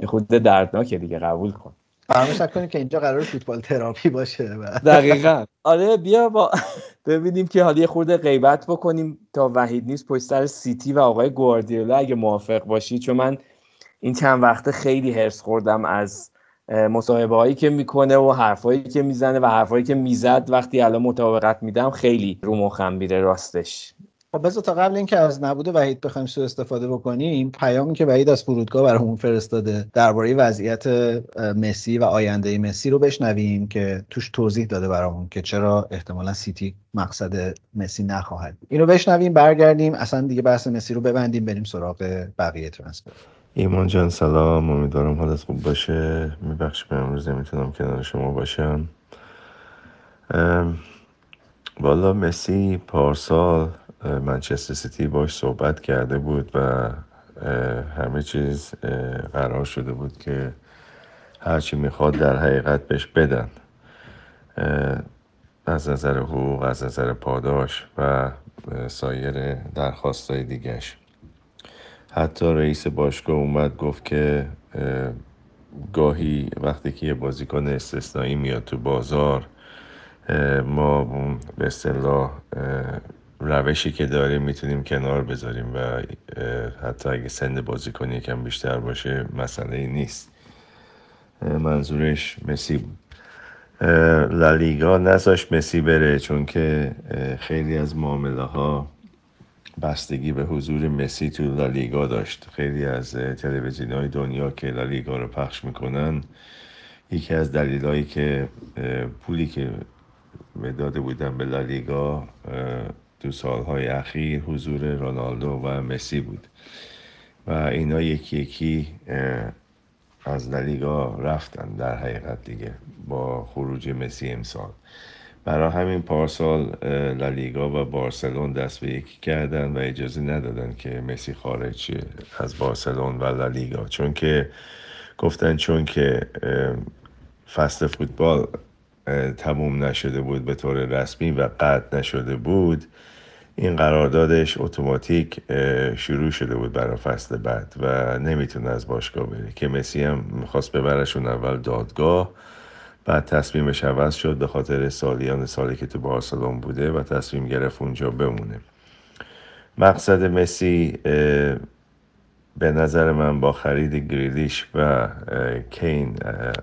خود دردناکه دیگه قبول کن. فراموش کنیم که اینجا قرار فوتبال تراپی باشه دقیقا. آره بیا با ببینیم که حالا یه خورده غیبت بکنیم تا وحید نیست پشت سر سیتی و آقای گواردیولا اگه موافق باشی. چون من این چند وقته خیلی هرس خوردم از مصاحبه هایی که می‌کنه و حرفایی که می‌زنه و حرفایی که می‌زد. وقتی الان مطابقت میدم خیلی رو مخم میره راستش. خب بذار تا قبل اینکه از نبود وحید بخوایم سو استفاده بکنیم پیامی که وحید از فرودگاه برامون فرستاده درباره وضعیت مسی و آینده مسی رو بشنویم که توش توضیح داده برامون که چرا احتمالا سیتی مقصد مسی نخواهد اینو بشنویم برگردیم اصلا دیگه بحث مسی رو ببندیم بریم سراغ بقیه ترنسفر ایمان جان سلام امیدوارم حالت خوب باشه. میبخش به امروز نمی‌تونم کنار شما باشم. والا مسی پارسال منچستر سیتی باش صحبت کرده بود و همه چیز قرار شده بود که هرچی می‌خواد در حقیقت بهش بدن. از نظر حقوق از نظر پاداش و سایر درخواست های دیگهش. حتی رئیس باشگاه اومد گفت که گاهی وقتی که یه بازیکن استثنایی میاد تو بازار ما به اصطلاح روشی که داریم می‌تونیم کنار بذاریم و حتی اگه سند بازیکن یکم بیشتر باشه مسئله نیست. منظورش مسی لالیگا نذاش مسی بره چون که خیلی از معامله ها بستگی به حضور مسی تو لالیگا داشت. خیلی از تلویزیون های دنیا که لالیگا رو پخش می‌کنن یکی از دلیلهایی که پولی که داده بودن به لالیگا دو سالهای اخیر حضور رونالدو و مسی بود. و اینا یکی یکی از لالیگا رفتن در حقیقت دیگه با خروج مسی امسال. برای همین پارسال لالیگا و بارسلون دست به یکی کردن و اجازه ندادن که مسی خارج از بارسلون و لالیگا چون که گفتن چون که فست فوتبال تموم نشده بود به طور رسمی و قطع نشده بود این قراردادش اتوماتیک شروع شده بود برای فصل بعد و نمی‌تونه از باشگاه بره. که مسی هم می‌خواست ببرشون اول دادگاه بعد تصمیمش عوض شد به خاطر سالیان سالی که تو بارسلون بوده و تصمیم گرفت اونجا بمونه. مقصد مسی به نظر من با خرید گریلیش و کین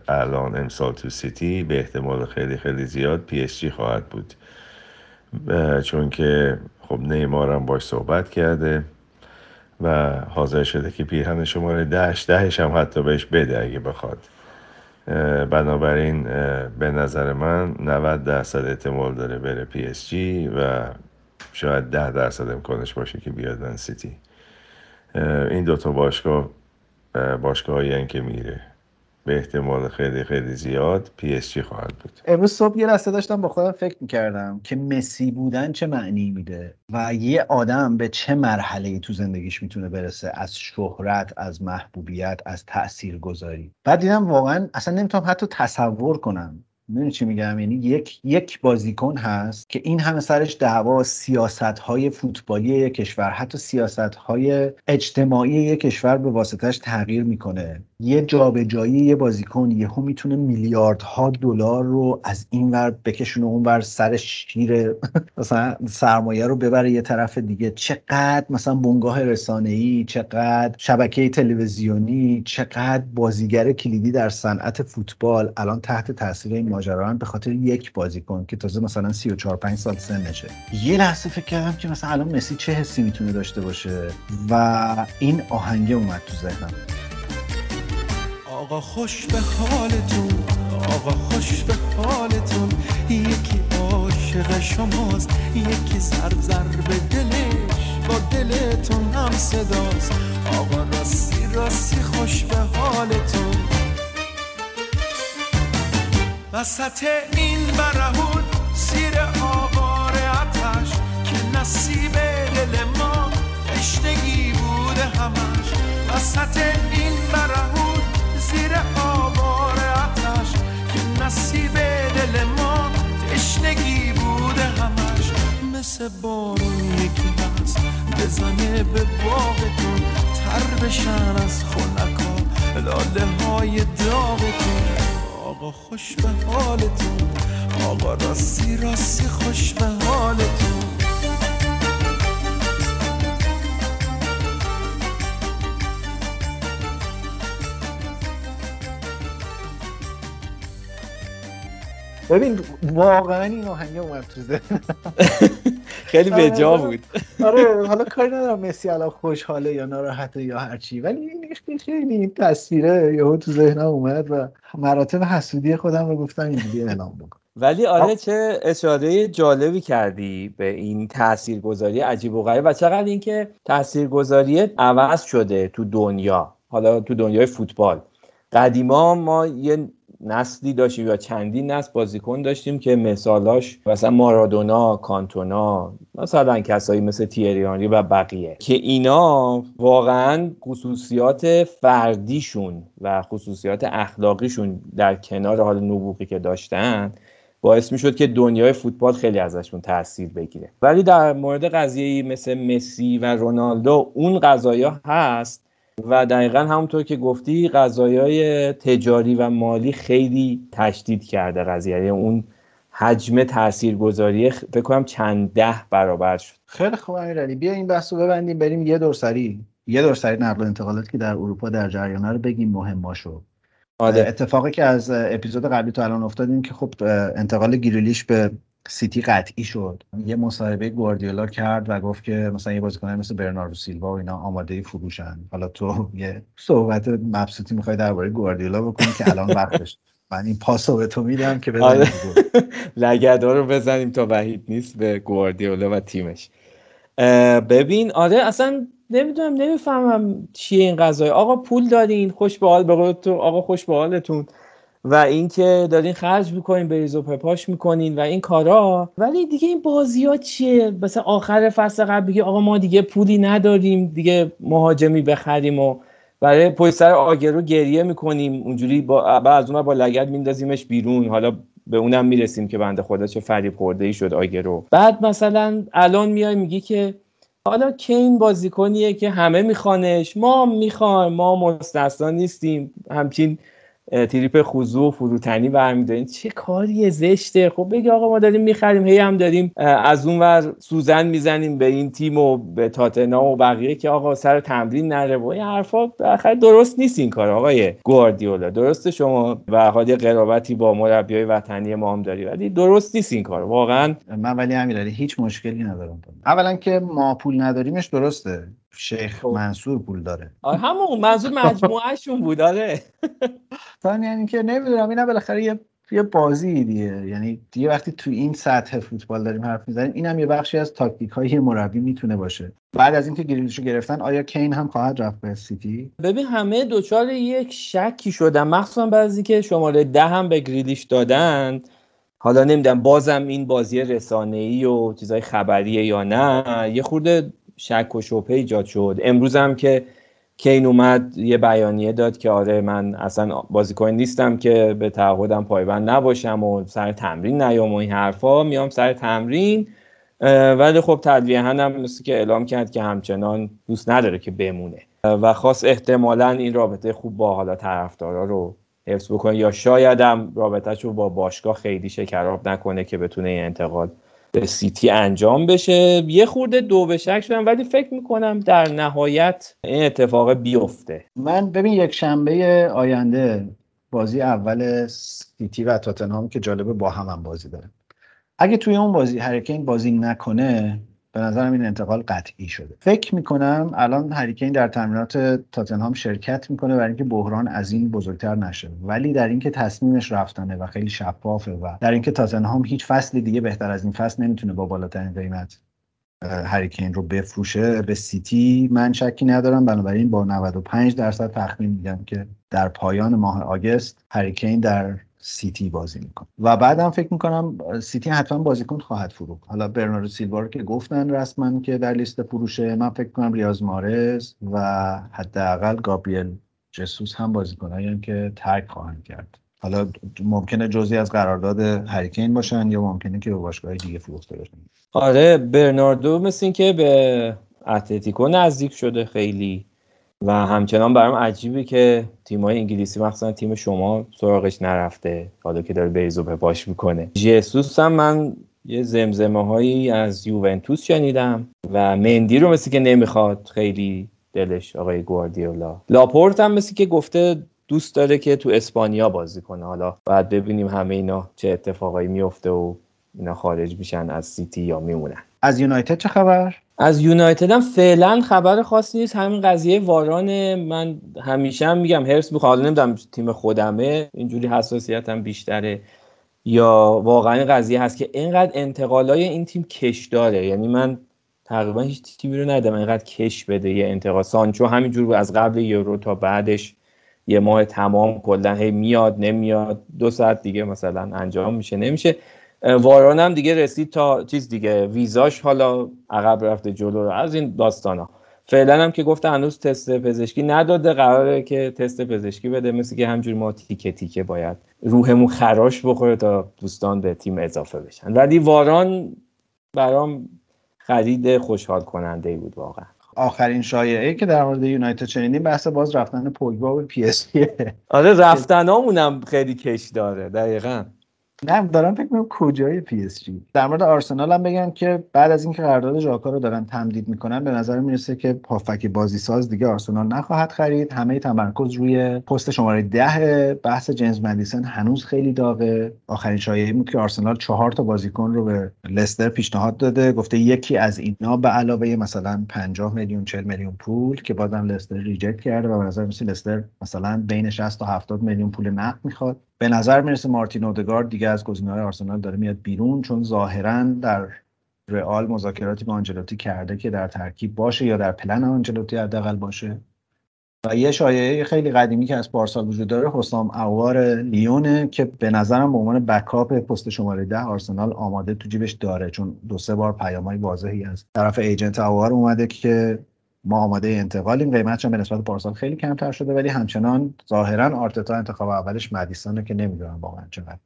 الان امسال تو سیتی به احتمال خیلی خیلی زیاد پی اس جی خواهد بود. چون که خب نیمار هم باهاش صحبت کرده و حاضر شده که پیرهن شماره دهش دهش هم حتی بهش بده اگه بخواد. بنابراین به نظر من 90 درصد احتمال داره بره پی اس جی و شاید 10 درصد امکانش باشه که بیاد من سیتی. این دوتا باشگاه باشگاه که میره. به احتمال خیلی خیلی زیاد پی اس جی خواهد بود. امروز صبح یه لحظه داشتم با خودم فکر می‌کردم که مسی بودن چه معنی میده و یه آدم به چه مرحله تو زندگیش می‌تونه برسه؟ از شهرت از محبوبیت از تأثیر گذاری بعد دیدم واقعا اصلا نمی‌تونم حتی تصور کنم می‌دونی چی میگم؟ یعنی یک یک بازیکن هست که این همه سرش دعوا سیاست های فوتبالی یک کشور حتی سیاست های اجتماعی یک کشور به واسطش تغییر می‌کنه. یه جابجایی یه بازیکن یهو می‌تونه میلیاردها دلار رو از این ور بکشونه اون ور سر شیر مثلا سرمایه رو ببره یه طرف دیگه. چقدر مثلا بنگاه رسانه‌ای چقدر شبکه تلویزیونی چقدر بازیگر کلیدی در صنعت فوتبال الان تحت تاثیر این ماجرا به خاطر یک بازیکن که تازه مثلا 34 5 سال سنشه یه لحظه فکر کردم که مثلا الان مسی چه حسی می‌تونه داشته باشه و این آهنگه اومد تو ذهنم. آقا خوش به حالتون آقا خوش به حالتون. یکی عاشق شماست یکی زر زر به دلش. با دلتون هم صداست. آقا راستی راستی خوش به حالتون. وسط این برهون سیر آوار عتش که نصیب دل ما تشنگی بوده همش. وسط این برهون زیر آوار عتش که نصیب دل ما تشنگی بوده همش. مثل بارون یکی هست بزنه به باغتون تر بشن از خونکا لاله های داغتون آقا خوش به حالتون. آقا راستی راستی خوش به حالتون. ببین واقعا این آهنگ اومد تو خیلی به جا بود. آره حالا کاری ندارم مسی الان خوشحاله یا ناراحته یا هرچی ولی این خیلی این تصویره یهو تو ذهنم اومد و مراتب حسودی خودم رو گفتم اینجوری اعلام بکن. ولی آره چه اشاره جالبی کردی به این تاثیرگذاری عجیب و غریب و چقدر اینکه تاثیرگذاری عوض شده تو دنیا. حالا تو دنیای فوتبال. قدیما ما یه نسلی داشتیم یا چندین نسل بازیکن داشتیم که مثالاش مثلا مارادونا کانتونا مثلا کسایی مثل تیریانی و بقیه که اینا واقعا خصوصیات فردیشون و خصوصیات اخلاقیشون در کنار حال نبوغی که داشتن باعث می‌شد که دنیای فوتبال خیلی ازشون تاثیر بگیره. ولی در مورد قضیه مثل مسی و رونالدو اون قضایا هست و دقیقا همونطور که گفتی قضایای تجاری و مالی خیلی تشدید کرده قضیه. یعنی اون حجم تاثیرگذاری فکر کنم چند ده برابر شد. خیلی خوب امیرعلی. بیا این بحث رو ببندیم بریم یه دور سری یه دور سری نقل و انتقالات که در اروپا در جریانه رو بگیم مهم شد آره. اتفاقی که از اپیزود قبلی تا الان افتاد که خب انتقال گیریلیش به سیتی قطعی شد. یه مصاحبه گواردیولا کرد و گفت که مثلا یه بازیکن مثل برناردو سیلوا و اینا آماده فروشن. حالا تو یه صحبت مبسوطی می‌خوای درباره گواردیولا بکنی که الان وقتش. من این پاسو به تو میدم که بزنیم آره. لگدا رو بزنیم تا وحید نیست به گواردیولا و تیمش. ببین آره اصلا نمی‌دونم نمی‌فهمم چیه این قضایی آقا پول دارین خوش به حال به تو آقا خوش به حالتون. و اینکه دارین خرج می‌کنین بریز و پپاش می‌کنین و این کارا. ولی دیگه این بازی ها چیه؟ مثلا آخر فصل قبل بگی آقا ما دیگه پولی نداریم دیگه مهاجمی بخریم و برای پشت سر آگرو گریه می‌کنیم. اونجوری با از اون با لگد میندازیمش بیرون. حالا به اونم می‌رسیم که بنده خدا چه فریب خورده ای شد آگرو. بعد مثلا الان میای میگی که حالا کین بازیکنیه که همه میخوانش. ما می‌خوایم ما مستثنا نیستیم. همچین تریپ خوزو و فروتنی برمیدارین چه کاری زشته. خب بگی آقا ما داریم می‌خریم هی هم داریم از اون ور سوزن می‌زنیم به این تیم و به تاتنا و بقیه که آقا سر تمرین نره. و این حرفا بالاخره درست نیست این کار آقای گواردیولا. درسته شما و حالی قرابتی با مربیای وطنی ما هم داری ولی درست نیست این کار. واقعا من ولی امیرعلی هیچ مشکلی ندارم. اولا که ما پول نداریمش درسته. شیخ خب. منصور پول داره. همون منظور مجموعهشون بود آره. یعنی که نمی‌دونم اینا بالاخره یه یه بازی دیگه. یعنی دیگه وقتی تو این سطح فوتبال داریم حرف می‌زنیم اینم یه بخشی از تاکتیک های مربی می‌تونه باشه. بعد از اینکه گریلیشو گرفتن آیا کین هم خواهد رفت به سیتی؟ ببین همه دوچار یک شکی شدن مخصوصا بعضی که شماره ده هم به گریلیش دادن. حالا نمی‌دونم بازم این بازی رسانه ای و چیزای خبریه یا نه. یه خورده شک و شبهه ایجاد شد. امروز هم که کین اومد یه بیانیه داد که آره من اصلا بازیکن نیستم که به تعهدم پایبند نباشم و سر تمرین نیام و این حرفا. میام سر تمرین ولی خب تدویه هم مثل که اعلام کرد که همچنان دوست نداره که بمونه. و خواست احتمالا این رابطه خوب با حالا طرفدارا رو حفظ بکنه. یا شاید هم رابطهش رو با باشگاه خیلی شکراب نکنه که بتونه این انتقال به سیتی انجام بشه. یه خورده دو به شک شدم ولی فکر می‌کنم در نهایت این اتفاق بیفته. من ببین یک شنبه آینده بازی اول سیتی و تاتنهام که جالبه با هم, هم بازی داره اگه توی اون بازی هریکین بازی نکنه به نظرم این انتقال قطعی شده. فکر می‌کنم الان هریکین در تمرینات تاتنهام شرکت می‌کنه برای اینکه بحران از این بزرگتر نشه. ولی در اینکه تصمیمش رفتنه و خیلی شفافه و در اینکه تاتنهام هیچ فصلی دیگه بهتر از این فصل نمی‌تونه با بالاترین قیمت هریکین رو بفروشه به سیتی من شکی ندارم. بنابراین با 95 درصد تخمین میگم که در پایان ماه آگست هریکین در سیتی بازی می‌کنه. و بعدم فکر می‌کنم سیتی حتما بازیکن خواهد فروخت. حالا برناردو سیلوا رو که گفتن رسما که در لیست فروشه من فکر کنم ریاض محرز و حداقل گابریل جسوس هم بازیکنایی که ترک خواهند کرد. حالا ممکنه جزی از قرارداد هریکین باشن یا ممکنه که به باشگاه دیگه فروخته بشن آره برناردو مثل که به اتلتیکو نزدیک شده خیلی. و همچنان برام عجیبه که تیمای انگلیسی مخصوصا تیم شما سراغش نرفته. حالا که داره بیزو به باش می‌کنه. جیسوس هم من یه زمزمه هایی از یوونتوس شنیدم و مندی رو مثل که نمی‌خواد خیلی دلش آقای گواردیولا. لاپورت هم مثل که گفته دوست داره که تو اسپانیا بازی کنه. حالا بعد ببینیم همه اینا چه اتفاقایی میفته و اینا خارج میشن از سیتی یا میمونن. از یونایتد چه خبر؟ از یونایتد هم فعلا خبر خاصی نیست. همین قضیه واران من همیشه هم میگم هرس می‌خوام نمی‌دونم تیم خودمه. اینجوری حساسیتم بیشتره. یا واقعا قضیه هست که اینقدر انتقالای این تیم کش داره. یعنی من تقریبا هیچ تیمی رو ندیدم اینقدر کش بده یه انتقال. سانچو همینجور از قبل یورو تا بعدش یه ماه تمام کلا هی میاد نمیاد. دو ساعت دیگه مثلا انجام میشه. نمیشه. واران هم دیگه رسید تا چیز دیگه ویزاش حالا عقب رفته جلو از این داستان ها فعلا هم که گفته هنوز تست پزشکی نداده قراره که تست پزشکی بده مثل که همجوری ما تیکه تیکه باید روحمون خراش بخوره تا دوستان به تیم اضافه بشن. ولی واران برام خرید خوشحال کننده ای بود واقعا. آخرین شایعه که در مورد یونایتد شنیدیم بحث باز رفتن پوگبا به پی اس آره رفتنامونم خیلی کش داره دقیقا. نه دارم فکر می‌کنم کجای پی اس جی در مورد آرسنال هم بگم که بعد از اینکه قرارداد ژاکا رو دارن تمدید می‌کنن به نظر می‌رسه که هافبک بازی ساز دیگه آرسنال نخواهد خرید. همه تمرکز روی پست شماره ده بحث جیمز مدیسن هنوز خیلی داغه. آخرین شایعه بود که آرسنال چهار تا بازیکن رو به لستر پیشنهاد داده. گفته یکی از اینا به علاوه مثلا 50 میلیون 40 میلیون پول که بازم لستر reject کرده و به نظر می‌رسه لستر مثلا بین 60 تا 70 میلیون پول نقد می‌خواد. به نظر می‌رسه مارتین اودگارد دیگه از گزینه‌های آرسنال داره میاد بیرون چون ظاهرا در رئال مذاکراتی با آنجلوتی کرده که در ترکیب باشه یا در پلن آنجلوتی حداقل باشه. و یه شایعه خیلی قدیمی که از پارسال وجود داره حسام اوار لیونه که به نظرم به عنوان بکاپ پست شماره ده آرسنال آماده تو جیبش داره چون دو سه بار پیامهای واضحی از طرف ایجنت اوار اومده که ما آماده انتقالیم. قیمتش به نسبت پارسال خیلی کمتر شده ولی همچنان ظاهرا آرتتا انتخاب اولش مدیسانه که نمی‌دونم واقعا چقدر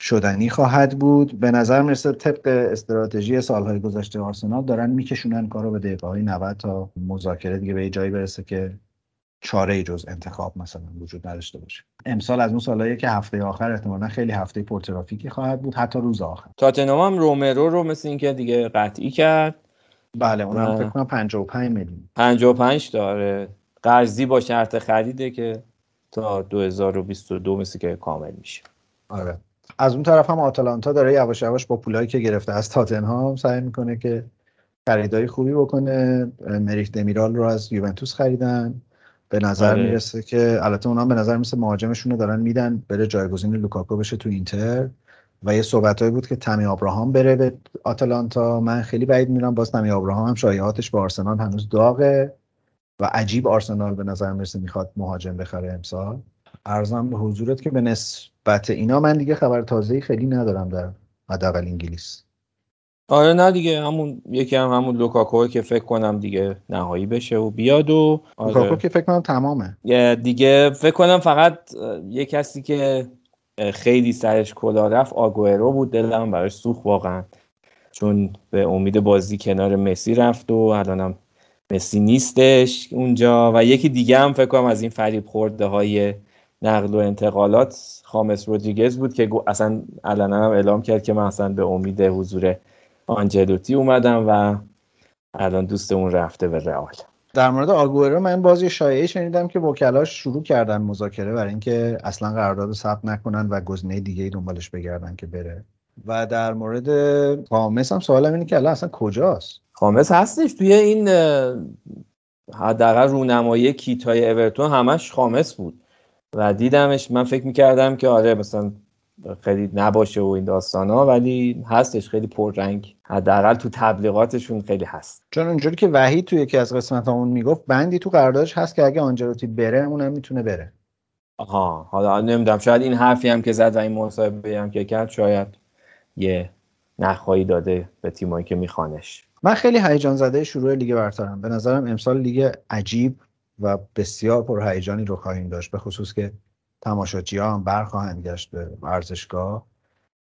شدنی خواهد بود. به نظر می‌رسه طبق استراتژی سالهای گذشته آرسنال دارن میکشونن کارو به دقیقه های 90 تا مذاکره دیگه به جایی برسه که چاره جز انتخاب مثلا وجود نداشته باشه. امسال از اون سالهایی که هفته آخر احتمالا خیلی هفته پرترافیکی خواهد بود حتی روز آخر. تاتنهام هم رومرو رو مثل اینکه دیگه قطعی کرد. بله اونم فکر کنم 55 میلیون. 55 داره قرضی با شرط خریده که تا 2022 مثل که کامل میشه. آره. از اون طرف هم آتالانتا داره یواش یواش با پولایی که گرفته از تاتنهام سعی می‌کنه که خریدای خوبی بکنه. مریخ دمیرال رو از یوونتوس خریدن. به نظر آره. می‌رسه که البته اونا به نظر می‌رسه مهاجمشون رو دارن میدن بره جایگزین لوکاکو بشه تو اینتر. و یه صحبتهایی بود که تمی آبراهام بره به آتلانتا من خیلی بعید میرم باز تمی آبراهام هم شایعاتش به آرسنال هنوز داغه و عجیب آرسنال به نظر می‌رسه می‌خواد مهاجم بخره امسال. عرضم به حضورت که به نسبت اینا من دیگه خبر تازه‌ای خیلی ندارم در حداقل انگلیس. آره نه دیگه همون یکی هم همون لوکاکو که فکر کنم دیگه نهایی بشه و بیاد و آره. لوکاکو که فکر کنم تمامه. دیگه فکر کنم فقط یه کسی که خیلی سرش کلا رفت. آگوئرو بود دلم براش سوخت واقعا. چون به امید بازی کنار مسی رفت و الانم مسی نیستش اونجا. و یکی دیگه هم فکر کنم از این فریب خورده های نقل و انتقالات خامس رودریگز بود که اصلا الان هم اعلام کرد که من اصلا به امید حضور آنجلوتی اومدم و الان دوستمون رفته به رئال. در مورد آگورو من بازی شایعه شنیدم که وکلاش شروع کردن مذاکره برای اینکه اصلا قرارداد ثبت نکنن و گزینه دیگه ای دنبالش بگردن که بره. و در مورد خامس هم سوالم اینه که الان اصلا کجاست؟ خامس هستش. توی این حداقل رونمایی کیتای اورتون همش خامس بود. و دیدمش من فکر می‌کردم که آره مثلا خیلی نباشه و این داستان ها ولی هستش خیلی پررنگ. حداقل تو تبلیغاتشون خیلی هست. چون اونجوری که وحید تو یکی از قسمت اون می‌گفت بندی تو قراردادش هست که اگه آنجلوتی بره اونم می‌تونه بره. آها حالا نمی‌دونم شاید این حرفی هم که زد و این مصاحبه هم که کرد شاید یه نخواهی داده به تیمایی که میخوانش. من خیلی هیجان زده شروع لیگ برترم. به نظرم امسال لیگ عجیب و بسیار پرهیجانی رو خواهیم داشت به خصوص که تماشاچی ها هم برخواهند گشت به ورزشگاه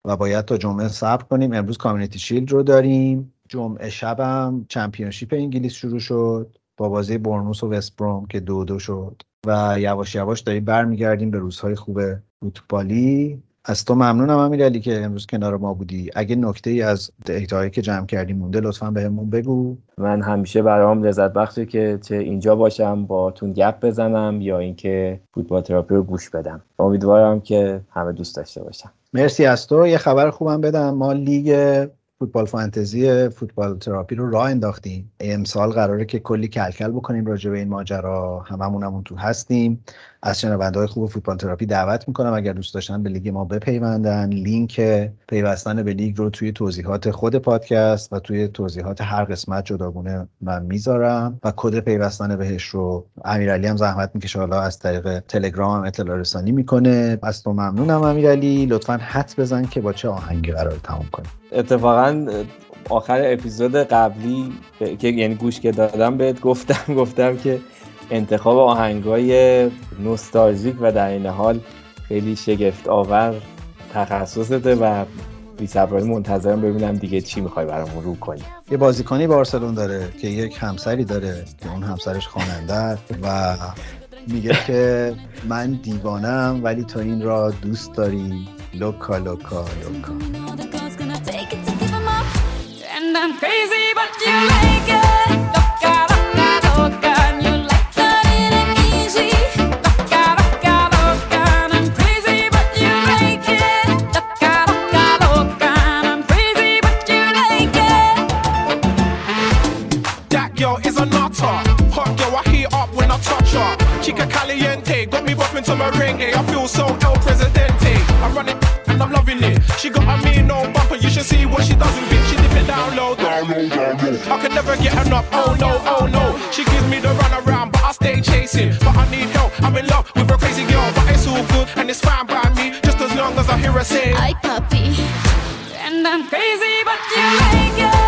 و باید تا جمعه صبر کنیم. امروز کامیونیتی شیلد رو داریم. جمعه شبم چمپیونشیپ انگلیس شروع شد با بازی برنوس و وستبروم که دو دو شد. و یواش یواش داریم برمیگردیم به روزهای خوب فوتبالی. از تو ممنونم امیرعلی که امروز کنار ما بودی. اگه نکته ای از دیتاهایی که جمع کردی مونده لطفا بهمون بگو. من همیشه برام لذت بخشه که چه اینجا باشم با تون گپ بزنم یا اینکه فوتبال تراپی رو گوش بدم. امیدوارم که همه دوست داشته باشم مرسی از تو. یه خبر خوبم بدم. ما لیگ فوتبال فانتزی فوتبال تراپی رو راه انداختیم. امسال قراره که کلی کل‌کل بکنیم راجع به این ماجرا. هممون تو هستیم. از شنونده خوب فوتبال تراپی دعوت می‌کنم. اگر دوست داشتن به لیگ ما بپیوندن لینک پیوستن به لیگ رو توی توضیحات خود پادکست و توی توضیحات هر قسمت جداگونه من می‌ذارم و کد پیوستن بهش رو امیرعلی هم زحمت می‌کشه. حالا از طریق تلگرام اطلاع رسانی می‌کنه. از تو ممنونم امیرعلی. لطفا حدس بزن که با چه آهنگی قراره تموم کنیم. اتفاقا آخر اپیزود قبلی که یعنی گوش که دادم بهت گفتم گفتم که انتخاب آهنگای نوستالژیک و در این حال خیلی شگفت آور تخصصته و بی صبرانه منتظرم ببینم دیگه چی می‌خوای برامون رو کنی. یه بازیکنی بارسلون داره که یک همسری داره که اون همسرش خواننده و میگه که من دیوانم ولی تو این را دوست داری. لوکا لوکا لوکا. chica caliente. Got me bopping to merengue. Eh, I feel so El Presidente. I'm running and I'm loving it. She got a mean old bumper. You should see what she does with it. She dip it down low. I could never get enough. Oh no, oh no. She gives me the run around, but I stay chasing. But I need help. I'm in love with a crazy girl, but it's all good and it's fine by me. Just as long as I hear her say, "I puppy," and I'm crazy, but you make it.